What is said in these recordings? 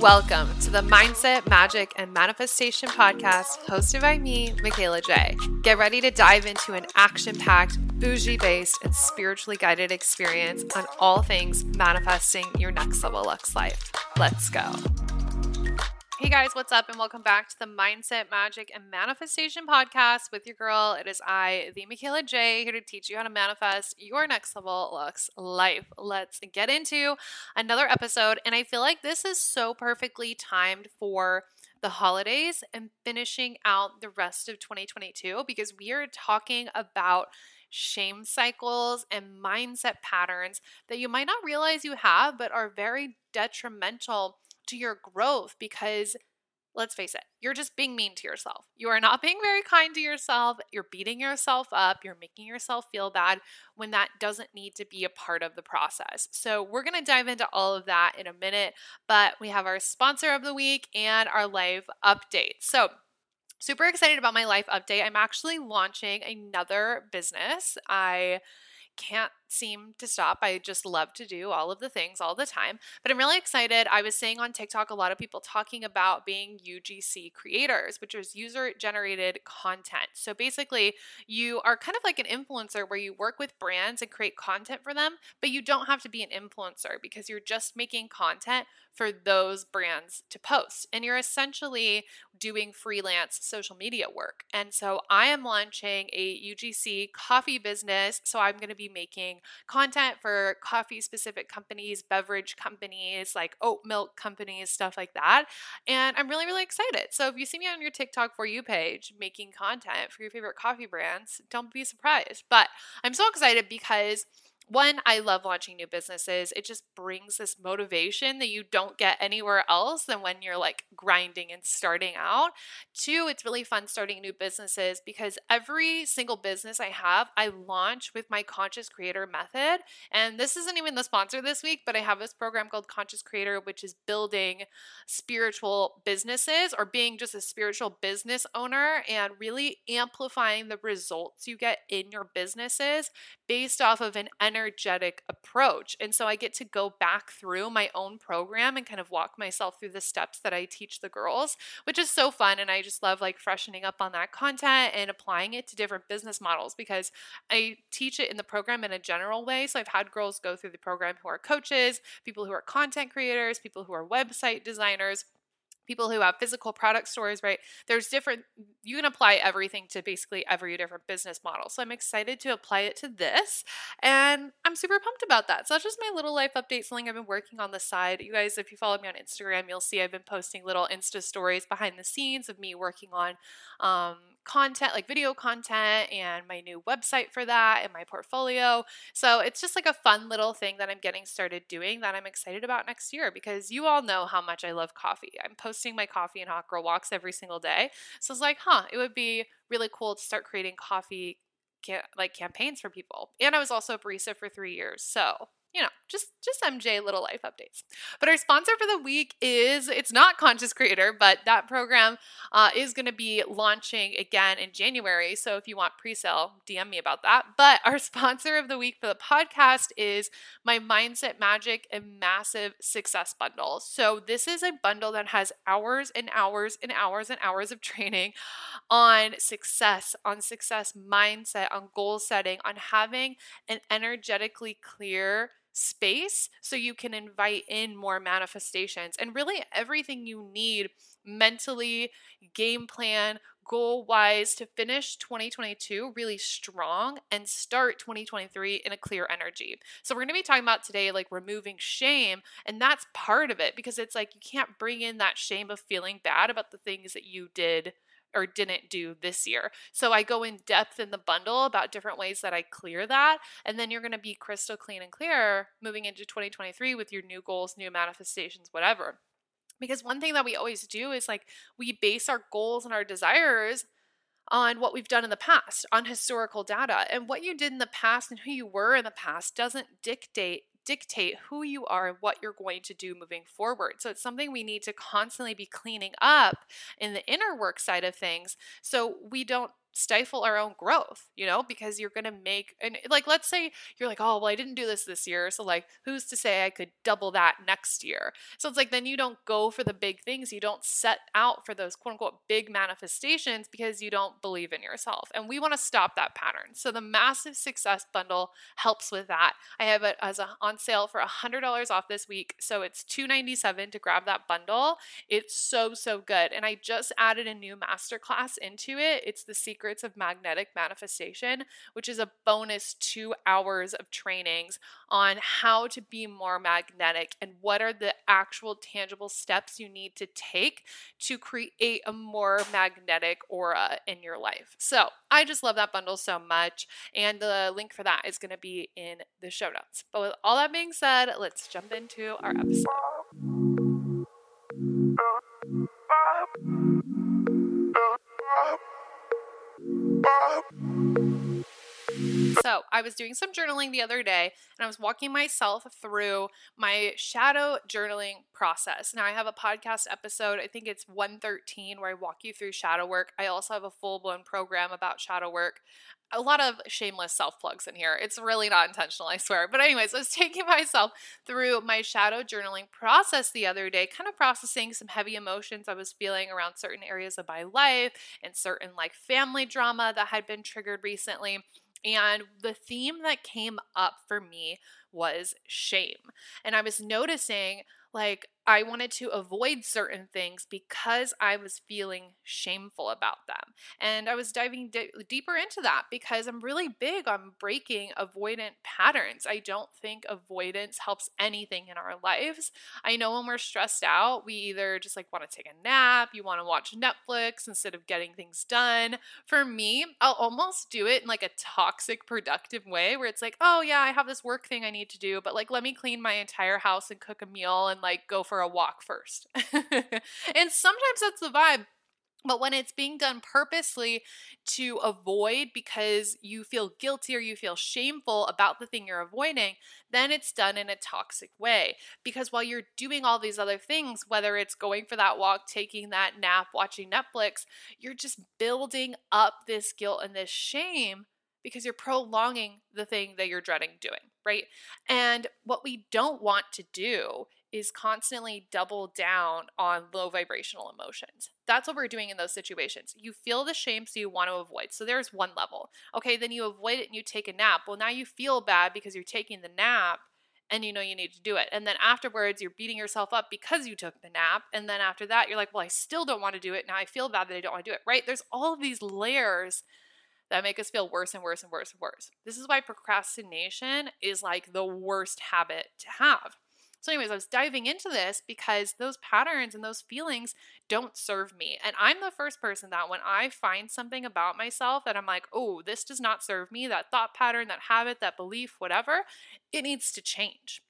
Welcome to the Mindset, Magic, and Manifestation podcast hosted by me, Michaela J. Get ready to dive into an action packed, bougie based, and spiritually guided experience on all things manifesting your next level Lux life. Let's go. Hey guys, what's up? And welcome back to the Mindset, Magic, and Manifestation podcast with your girl. It is I, the Michaela J, here to teach you how to manifest your next level lux life. Let's get into another episode. And I feel like this is so perfectly timed for the holidays and finishing out the rest of 2022 because we are talking about shame cycles and mindset patterns that you might not realize you have, but are very detrimental to your growth because let's face it, you're just being mean to yourself. You are not being very kind to yourself. You're beating yourself up. You're making yourself feel bad when that doesn't need to be a part of the process. So, we're going to dive into all of that in a minute, but we have our sponsor of the week and our live update. So, super excited about my life update. I'm actually launching another business. I can't seem to stop. I just love to do all of the things all the time. But I'm really excited. I was seeing on TikTok a lot of people talking about being UGC creators, which is user generated content. So basically, you are kind of like an influencer where you work with brands and create content for them, but you don't have to be an influencer because you're just making content for those brands to post. And you're essentially doing freelance social media work. And so I am launching a UGC coffee business. So I'm going to be making content for coffee specific companies, beverage companies, like oat milk companies, stuff like that. And I'm really, really excited. So if you see me on your TikTok For You page making content for your favorite coffee brands, don't be surprised. But I'm so excited because one, I love launching new businesses. It just brings this motivation that you don't get anywhere else than when you're like grinding and starting out. Two, it's really fun starting new businesses because every single business I have, I launch with my conscious creator method. And this isn't even the sponsor this week, but I have this program called Conscious Creator, which is building spiritual businesses or being just a spiritual business owner and really amplifying the results you get in your businesses based off of an energy energetic approach. And so I get to go back through my own program and kind of walk myself through the steps that I teach the girls, which is so fun. And I just love like freshening up on that content and applying it to different business models because I teach it in the program in a general way. So I've had girls go through the program who are coaches, people who are content creators, people who are website designers people who have physical product stores, right? There's different, you can apply everything to basically every different business model. So I'm excited to apply it to this. And I'm super pumped about that. So that's just my little life update, something I've been working on the side. You guys, if you follow me on Instagram, you'll see I've been posting little Insta stories behind the scenes of me working on um, content, like video content, and my new website for that and my portfolio. So it's just like a fun little thing that I'm getting started doing that I'm excited about next year because you all know how much I love coffee. I'm posting my coffee and hot girl walks every single day. So it's like, huh, it would be really cool to start creating coffee like campaigns for people. And I was also a barista for three years. So you know, just just MJ little life updates. But our sponsor for the week is it's not Conscious Creator, but that program uh, is going to be launching again in January. So if you want pre-sale, DM me about that. But our sponsor of the week for the podcast is my Mindset Magic and Massive Success Bundle. So this is a bundle that has hours and hours and hours and hours of training on success, on success mindset, on goal setting, on having an energetically clear space so you can invite in more manifestations and really everything you need mentally, game plan, goal wise to finish 2022 really strong and start 2023 in a clear energy. So, we're going to be talking about today like removing shame, and that's part of it because it's like you can't bring in that shame of feeling bad about the things that you did or didn't do this year. So I go in depth in the bundle about different ways that I clear that. And then you're going to be crystal clean and clear moving into 2023 with your new goals, new manifestations, whatever. Because one thing that we always do is like we base our goals and our desires on what we've done in the past, on historical data. And what you did in the past and who you were in the past doesn't dictate dictate who you are and what you're going to do moving forward. So it's something we need to constantly be cleaning up in the inner work side of things so we don't stifle our own growth, you know, because you're going to make, and eh, like, let's say you're like, oh, well, I didn't do this this year. So, like, who's to say I could double that next year? So, it's like, then you don't go for the big things. You don't set out for those quote unquote big manifestations because you don't believe in yourself. And we want to stop that pattern. So, the massive success bundle helps with that. I have it as a, on sale for $100 off this week. So, it's 297 to grab that bundle. It's so, so good. And I just added a new masterclass into it. It's the secret Secrets of Magnetic Manifestation, which is a bonus two hours of trainings on how to be more magnetic and what are the actual tangible steps you need to take to create a more magnetic aura in your life. So I just love that bundle so much. And the link for that is going to be in the show notes. But with all that being said, let's jump into our episode. So, I was doing some journaling the other day and I was walking myself through my shadow journaling process. Now, I have a podcast episode, I think it's 113, where I walk you through shadow work. I also have a full blown program about shadow work a lot of shameless self plugs in here. It's really not intentional, I swear. But, anyways, I was taking myself through my shadow journaling process the other day, kind of processing some heavy emotions I was feeling around certain areas of my life and certain like family drama that had been triggered recently. And the theme that came up for me was shame. And I was noticing like I wanted to avoid certain things because I was feeling shameful about them. And I was diving d- deeper into that because I'm really big on breaking avoidant patterns. I don't think avoidance helps anything in our lives. I know when we're stressed out, we either just like want to take a nap, you want to watch Netflix instead of getting things done. For me, I'll almost do it in like a toxic productive way where it's like, "Oh yeah, I have this work thing I need to do, but like let me clean my entire house and cook a meal and like go for a walk first. and sometimes that's the vibe. But when it's being done purposely to avoid because you feel guilty or you feel shameful about the thing you're avoiding, then it's done in a toxic way. Because while you're doing all these other things, whether it's going for that walk, taking that nap, watching Netflix, you're just building up this guilt and this shame because you're prolonging the thing that you're dreading doing, right? And what we don't want to do is constantly double down on low vibrational emotions. That's what we're doing in those situations. You feel the shame, so you want to avoid. So there's one level. Okay, then you avoid it and you take a nap. Well, now you feel bad because you're taking the nap and you know you need to do it. And then afterwards, you're beating yourself up because you took the nap. And then after that, you're like, well, I still don't want to do it. Now I feel bad that I don't want to do it, right? There's all of these layers that make us feel worse and worse and worse and worse. This is why procrastination is like the worst habit to have. So, anyways, I was diving into this because those patterns and those feelings don't serve me. And I'm the first person that when I find something about myself that I'm like, oh, this does not serve me, that thought pattern, that habit, that belief, whatever, it needs to change.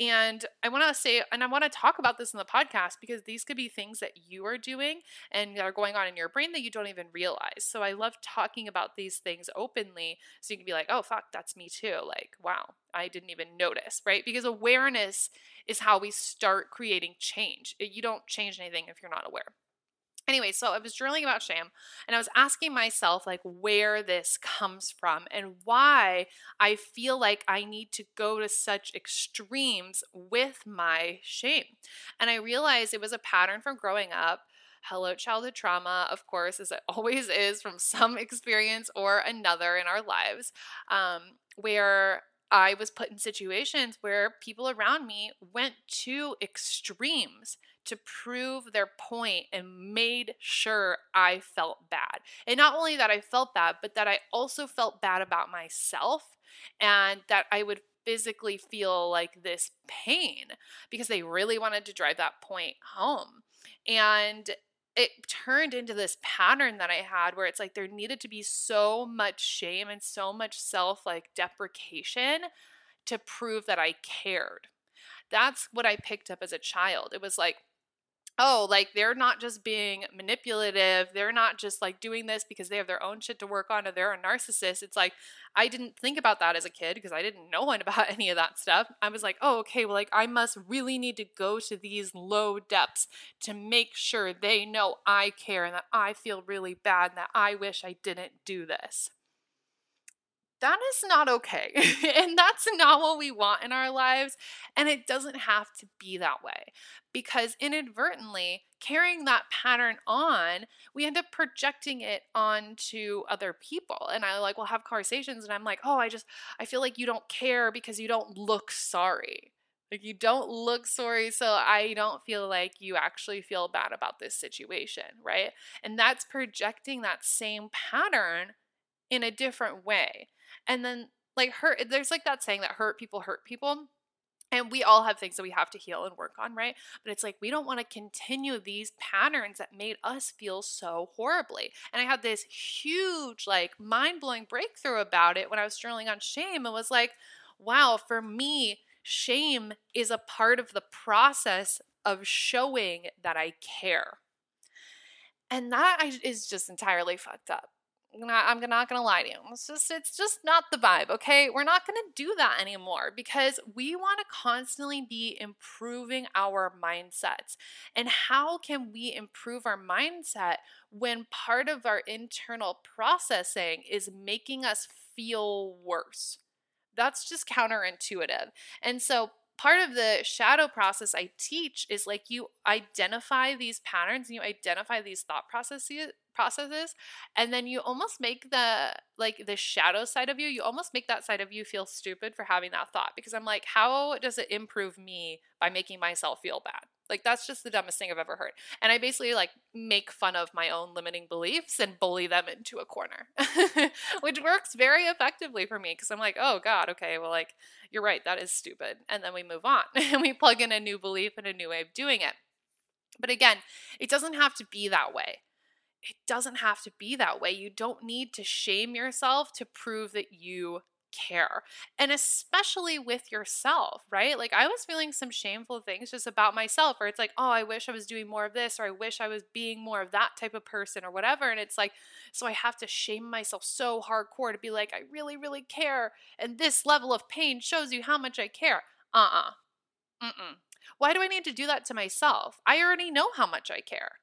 And I want to say, and I want to talk about this in the podcast because these could be things that you are doing and that are going on in your brain that you don't even realize. So I love talking about these things openly so you can be like, oh, fuck, that's me too. Like, wow, I didn't even notice, right? Because awareness is how we start creating change. You don't change anything if you're not aware. Anyway, so I was journaling about shame and I was asking myself, like, where this comes from and why I feel like I need to go to such extremes with my shame. And I realized it was a pattern from growing up. Hello, childhood trauma, of course, as it always is from some experience or another in our lives, um, where I was put in situations where people around me went to extremes to prove their point and made sure I felt bad. And not only that I felt bad, but that I also felt bad about myself and that I would physically feel like this pain because they really wanted to drive that point home. And it turned into this pattern that I had where it's like there needed to be so much shame and so much self like deprecation to prove that I cared. That's what I picked up as a child. It was like, oh, like they're not just being manipulative. They're not just like doing this because they have their own shit to work on or they're a narcissist. It's like, I didn't think about that as a kid because I didn't know about any of that stuff. I was like, oh, okay, well, like I must really need to go to these low depths to make sure they know I care and that I feel really bad and that I wish I didn't do this that is not okay. and that's not what we want in our lives. And it doesn't have to be that way because inadvertently carrying that pattern on, we end up projecting it onto other people. And I like will have conversations and I'm like, oh, I just, I feel like you don't care because you don't look sorry. Like you don't look sorry, so I don't feel like you actually feel bad about this situation, right? And that's projecting that same pattern in a different way. And then like hurt there's like that saying that hurt people hurt people. And we all have things that we have to heal and work on, right? But it's like we don't want to continue these patterns that made us feel so horribly. And I had this huge, like, mind blowing breakthrough about it when I was journaling on shame and was like, wow, for me, shame is a part of the process of showing that I care. And that is just entirely fucked up. I'm not gonna lie to you. It's just it's just not the vibe, okay? We're not gonna do that anymore because we want to constantly be improving our mindsets. And how can we improve our mindset when part of our internal processing is making us feel worse? That's just counterintuitive. And so part of the shadow process I teach is like you identify these patterns and you identify these thought processes processes and then you almost make the like the shadow side of you you almost make that side of you feel stupid for having that thought because i'm like how does it improve me by making myself feel bad? Like that's just the dumbest thing i've ever heard and i basically like make fun of my own limiting beliefs and bully them into a corner which works very effectively for me because i'm like oh god okay well like you're right that is stupid and then we move on and we plug in a new belief and a new way of doing it but again it doesn't have to be that way it doesn't have to be that way. You don't need to shame yourself to prove that you care. And especially with yourself, right? Like I was feeling some shameful things just about myself, or it's like, oh, I wish I was doing more of this, or I wish I was being more of that type of person, or whatever. And it's like, so I have to shame myself so hardcore to be like, I really, really care. And this level of pain shows you how much I care. Uh uh-uh. uh. Mm-mm. Why do I need to do that to myself? I already know how much I care.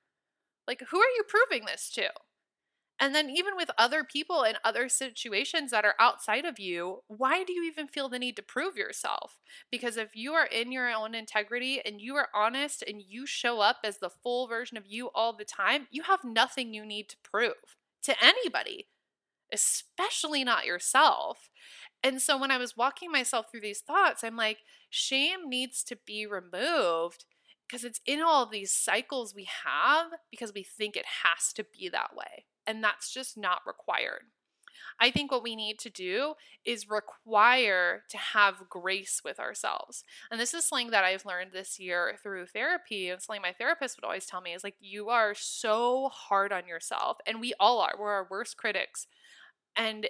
Like, who are you proving this to? And then, even with other people in other situations that are outside of you, why do you even feel the need to prove yourself? Because if you are in your own integrity and you are honest and you show up as the full version of you all the time, you have nothing you need to prove to anybody, especially not yourself. And so, when I was walking myself through these thoughts, I'm like, shame needs to be removed because it's in all these cycles we have because we think it has to be that way. And that's just not required. I think what we need to do is require to have grace with ourselves. And this is something that I've learned this year through therapy. And something my therapist would always tell me is like, you are so hard on yourself. And we all are. We're our worst critics. And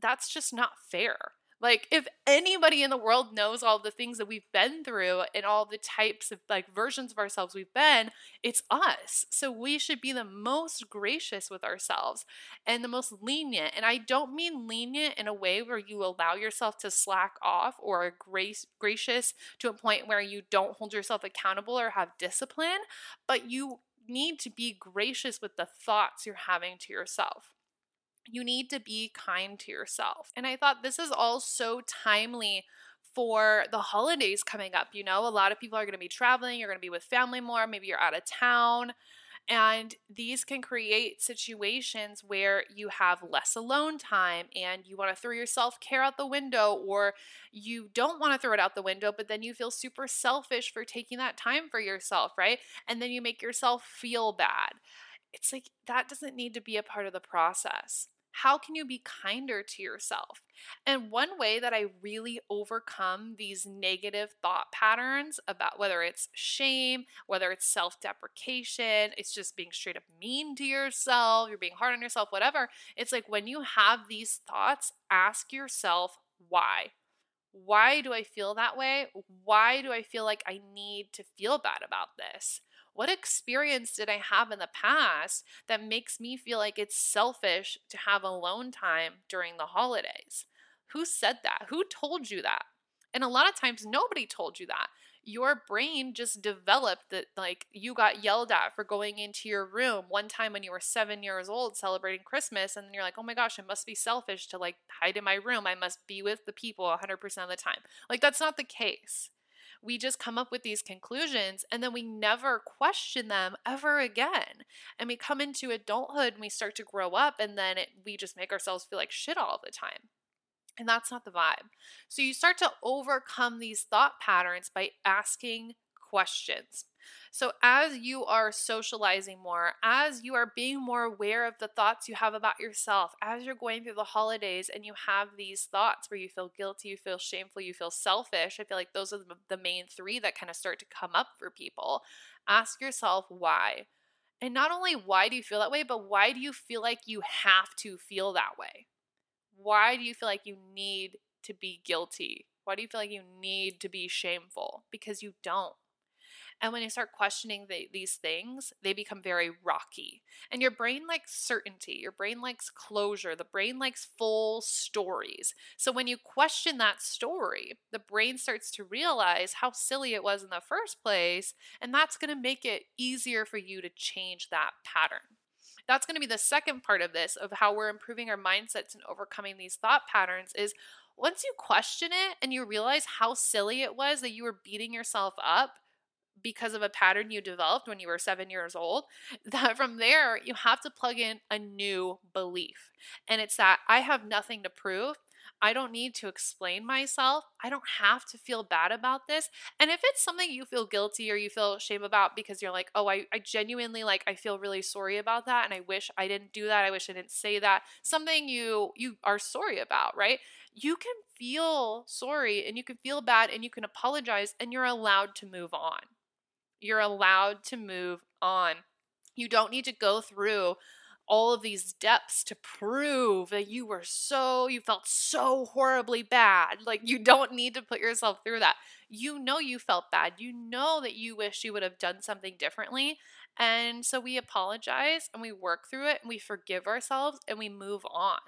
that's just not fair. Like, if anybody in the world knows all the things that we've been through and all the types of like versions of ourselves we've been, it's us. So we should be the most gracious with ourselves and the most lenient. And I don't mean lenient in a way where you allow yourself to slack off or grace gracious to a point where you don't hold yourself accountable or have discipline, but you need to be gracious with the thoughts you're having to yourself you need to be kind to yourself. And I thought this is all so timely for the holidays coming up. You know, a lot of people are going to be traveling, you're going to be with family more, maybe you're out of town. And these can create situations where you have less alone time and you want to throw your self care out the window, or you don't want to throw it out the window, but then you feel super selfish for taking that time for yourself, right? And then you make yourself feel bad. It's like that doesn't need to be a part of the process. How can you be kinder to yourself? And one way that I really overcome these negative thought patterns about whether it's shame, whether it's self deprecation, it's just being straight up mean to yourself, you're being hard on yourself, whatever. It's like when you have these thoughts, ask yourself why. Why do I feel that way? Why do I feel like I need to feel bad about this? What experience did I have in the past that makes me feel like it's selfish to have alone time during the holidays? Who said that? Who told you that? And a lot of times, nobody told you that. Your brain just developed that, like, you got yelled at for going into your room one time when you were seven years old celebrating Christmas. And then you're like, oh my gosh, it must be selfish to, like, hide in my room. I must be with the people 100% of the time. Like, that's not the case we just come up with these conclusions and then we never question them ever again. And we come into adulthood and we start to grow up and then it, we just make ourselves feel like shit all the time. And that's not the vibe. So you start to overcome these thought patterns by asking questions. So, as you are socializing more, as you are being more aware of the thoughts you have about yourself, as you're going through the holidays and you have these thoughts where you feel guilty, you feel shameful, you feel selfish, I feel like those are the main three that kind of start to come up for people. Ask yourself why. And not only why do you feel that way, but why do you feel like you have to feel that way? Why do you feel like you need to be guilty? Why do you feel like you need to be shameful? Because you don't. And when you start questioning the, these things, they become very rocky. And your brain likes certainty, your brain likes closure, the brain likes full stories. So when you question that story, the brain starts to realize how silly it was in the first place. And that's going to make it easier for you to change that pattern. That's going to be the second part of this of how we're improving our mindsets and overcoming these thought patterns is once you question it and you realize how silly it was that you were beating yourself up, because of a pattern you developed when you were seven years old, that from there you have to plug in a new belief. And it's that I have nothing to prove. I don't need to explain myself. I don't have to feel bad about this. And if it's something you feel guilty or you feel shame about because you're like, oh, I, I genuinely like I feel really sorry about that and I wish I didn't do that. I wish I didn't say that. Something you you are sorry about, right? You can feel sorry and you can feel bad and you can apologize and you're allowed to move on. You're allowed to move on. You don't need to go through all of these depths to prove that you were so, you felt so horribly bad. Like, you don't need to put yourself through that. You know you felt bad. You know that you wish you would have done something differently. And so we apologize and we work through it and we forgive ourselves and we move on.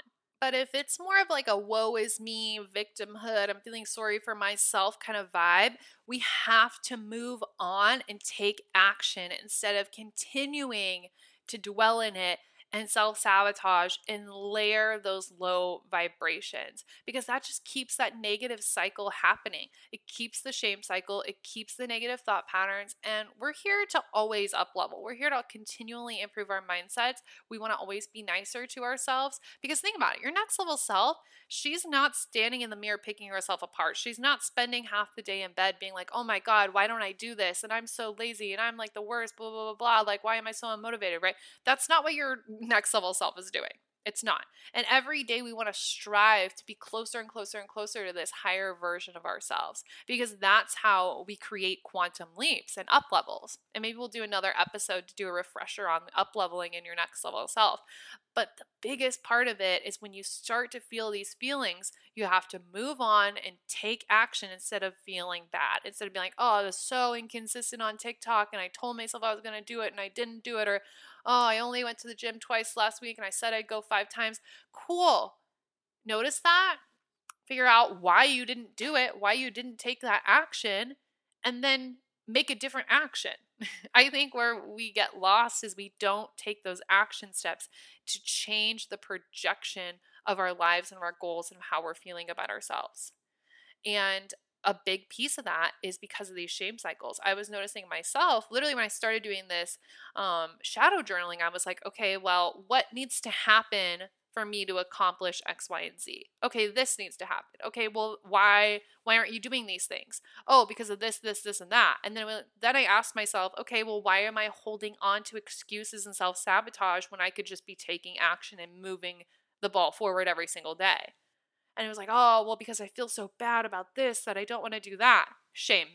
But if it's more of like a woe is me, victimhood, I'm feeling sorry for myself kind of vibe, we have to move on and take action instead of continuing to dwell in it and self sabotage and layer those low vibrations because that just keeps that negative cycle happening. It keeps the shame cycle, it keeps the negative thought patterns, and we're here to always up level. We're here to continually improve our mindsets. We want to always be nicer to ourselves because think about it your next level self, she's not standing in the mirror picking herself apart. She's not spending half the day in bed being like, oh my God, why don't I do this? And I'm so lazy and I'm like the worst, blah, blah, blah, blah. Like, why am I so unmotivated, right? That's not what your next level self is doing. It's not. And every day we want to strive to be closer and closer and closer to this higher version of ourselves because that's how we create quantum leaps and up levels. And maybe we'll do another episode to do a refresher on up leveling in your next level self. But the biggest part of it is when you start to feel these feelings, you have to move on and take action instead of feeling bad. Instead of being like, oh, I was so inconsistent on TikTok and I told myself I was going to do it and I didn't do it, or oh, I only went to the gym twice last week and I said I'd go five times. Cool. Notice that. Figure out why you didn't do it, why you didn't take that action, and then make a different action. I think where we get lost is we don't take those action steps to change the projection of our lives and our goals and how we're feeling about ourselves. And a big piece of that is because of these shame cycles. I was noticing myself, literally, when I started doing this um, shadow journaling, I was like, okay, well, what needs to happen for me to accomplish X, Y, and Z? Okay, this needs to happen. Okay, well, why why aren't you doing these things? Oh, because of this, this, this, and that. And then then I asked myself, okay, well, why am I holding on to excuses and self sabotage when I could just be taking action and moving the ball forward every single day? And it was like, oh, well, because I feel so bad about this that I don't want to do that. Shame,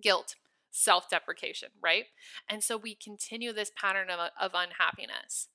guilt, self deprecation, right? And so we continue this pattern of, of unhappiness.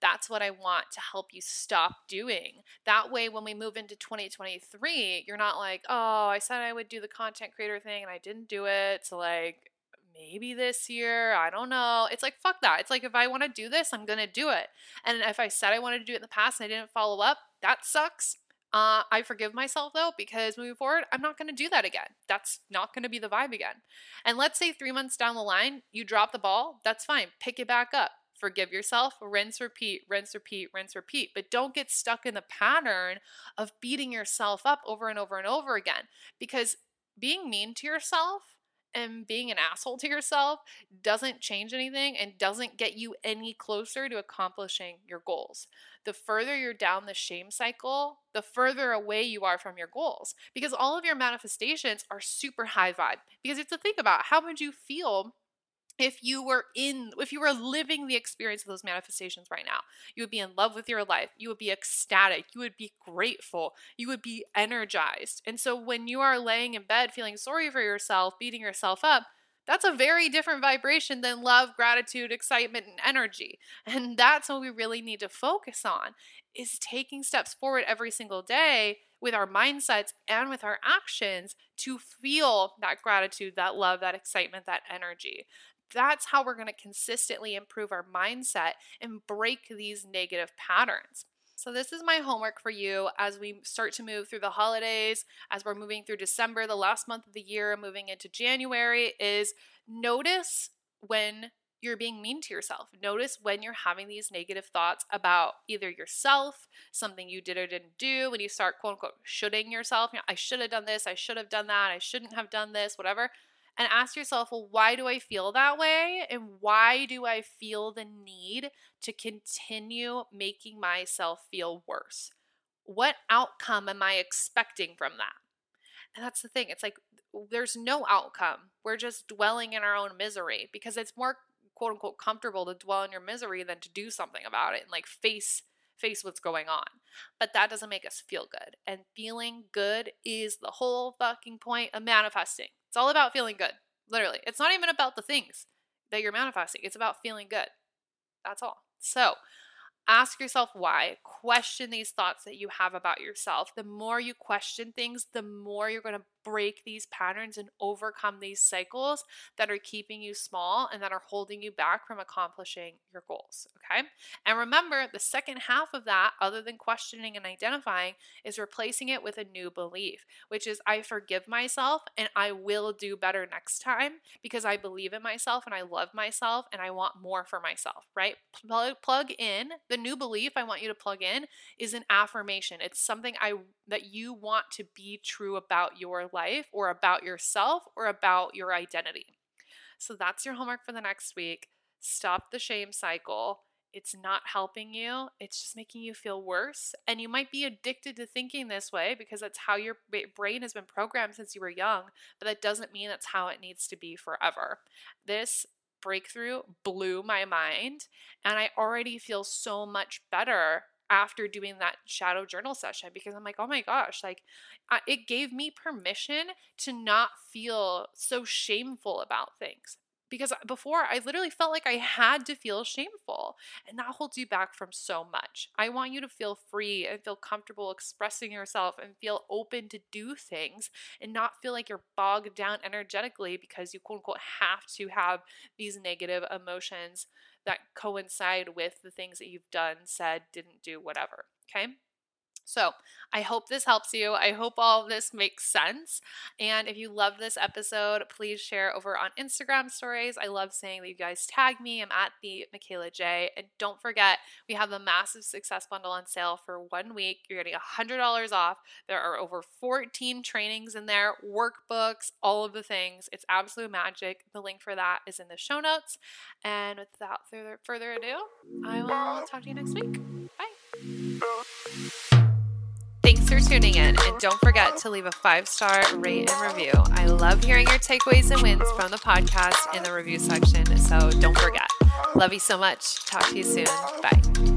That's what I want to help you stop doing. That way, when we move into 2023, you're not like, oh, I said I would do the content creator thing and I didn't do it. So, like, maybe this year, I don't know. It's like, fuck that. It's like, if I want to do this, I'm going to do it. And if I said I wanted to do it in the past and I didn't follow up, that sucks. Uh, I forgive myself though, because moving forward, I'm not going to do that again. That's not going to be the vibe again. And let's say three months down the line, you drop the ball, that's fine. Pick it back up. Forgive yourself, rinse, repeat, rinse, repeat, rinse, repeat. But don't get stuck in the pattern of beating yourself up over and over and over again because being mean to yourself and being an asshole to yourself doesn't change anything and doesn't get you any closer to accomplishing your goals. The further you're down the shame cycle, the further away you are from your goals because all of your manifestations are super high vibe. Because you have to think about how would you feel if you were in if you were living the experience of those manifestations right now you would be in love with your life you would be ecstatic you would be grateful you would be energized and so when you are laying in bed feeling sorry for yourself beating yourself up that's a very different vibration than love gratitude excitement and energy and that's what we really need to focus on is taking steps forward every single day with our mindsets and with our actions to feel that gratitude, that love, that excitement, that energy. That's how we're going to consistently improve our mindset and break these negative patterns. So, this is my homework for you as we start to move through the holidays, as we're moving through December, the last month of the year, moving into January, is notice when you're being mean to yourself. Notice when you're having these negative thoughts about either yourself, something you did or didn't do, when you start quote unquote shoulding yourself. You know, I should have done this, I should have done that, I shouldn't have done this, whatever and ask yourself, well, why do I feel that way? And why do I feel the need to continue making myself feel worse? What outcome am I expecting from that? And that's the thing. It's like there's no outcome. We're just dwelling in our own misery because it's more quote unquote comfortable to dwell in your misery than to do something about it and like face face what's going on. But that doesn't make us feel good. And feeling good is the whole fucking point of manifesting. It's all about feeling good. Literally. It's not even about the things that you're manifesting. It's about feeling good. That's all. So, ask yourself why. Question these thoughts that you have about yourself. The more you question things, the more you're going to break these patterns and overcome these cycles that are keeping you small and that are holding you back from accomplishing your goals. Okay. And remember, the second half of that, other than questioning and identifying, is replacing it with a new belief, which is I forgive myself and I will do better next time because I believe in myself and I love myself and I want more for myself, right? Plug, in the new belief I want you to plug in is an affirmation. It's something I that you want to be true about your life or about yourself or about your identity. So that's your homework for the next week. Stop the shame cycle. It's not helping you, it's just making you feel worse. And you might be addicted to thinking this way because that's how your brain has been programmed since you were young, but that doesn't mean that's how it needs to be forever. This breakthrough blew my mind, and I already feel so much better after doing that shadow journal session because I'm like, oh my gosh, like it gave me permission to not feel so shameful about things. Because before I literally felt like I had to feel shameful, and that holds you back from so much. I want you to feel free and feel comfortable expressing yourself and feel open to do things and not feel like you're bogged down energetically because you quote unquote have to have these negative emotions that coincide with the things that you've done, said, didn't do, whatever. Okay. So, I hope this helps you. I hope all of this makes sense. And if you love this episode, please share over on Instagram stories. I love saying that you guys tag me. I'm at the Michaela J. And don't forget, we have the massive success bundle on sale for one week. You're getting $100 off. There are over 14 trainings in there, workbooks, all of the things. It's absolute magic. The link for that is in the show notes. And without further ado, I will talk to you next week. Bye. For tuning in, and don't forget to leave a five star rate and review. I love hearing your takeaways and wins from the podcast in the review section, so don't forget. Love you so much. Talk to you soon. Bye.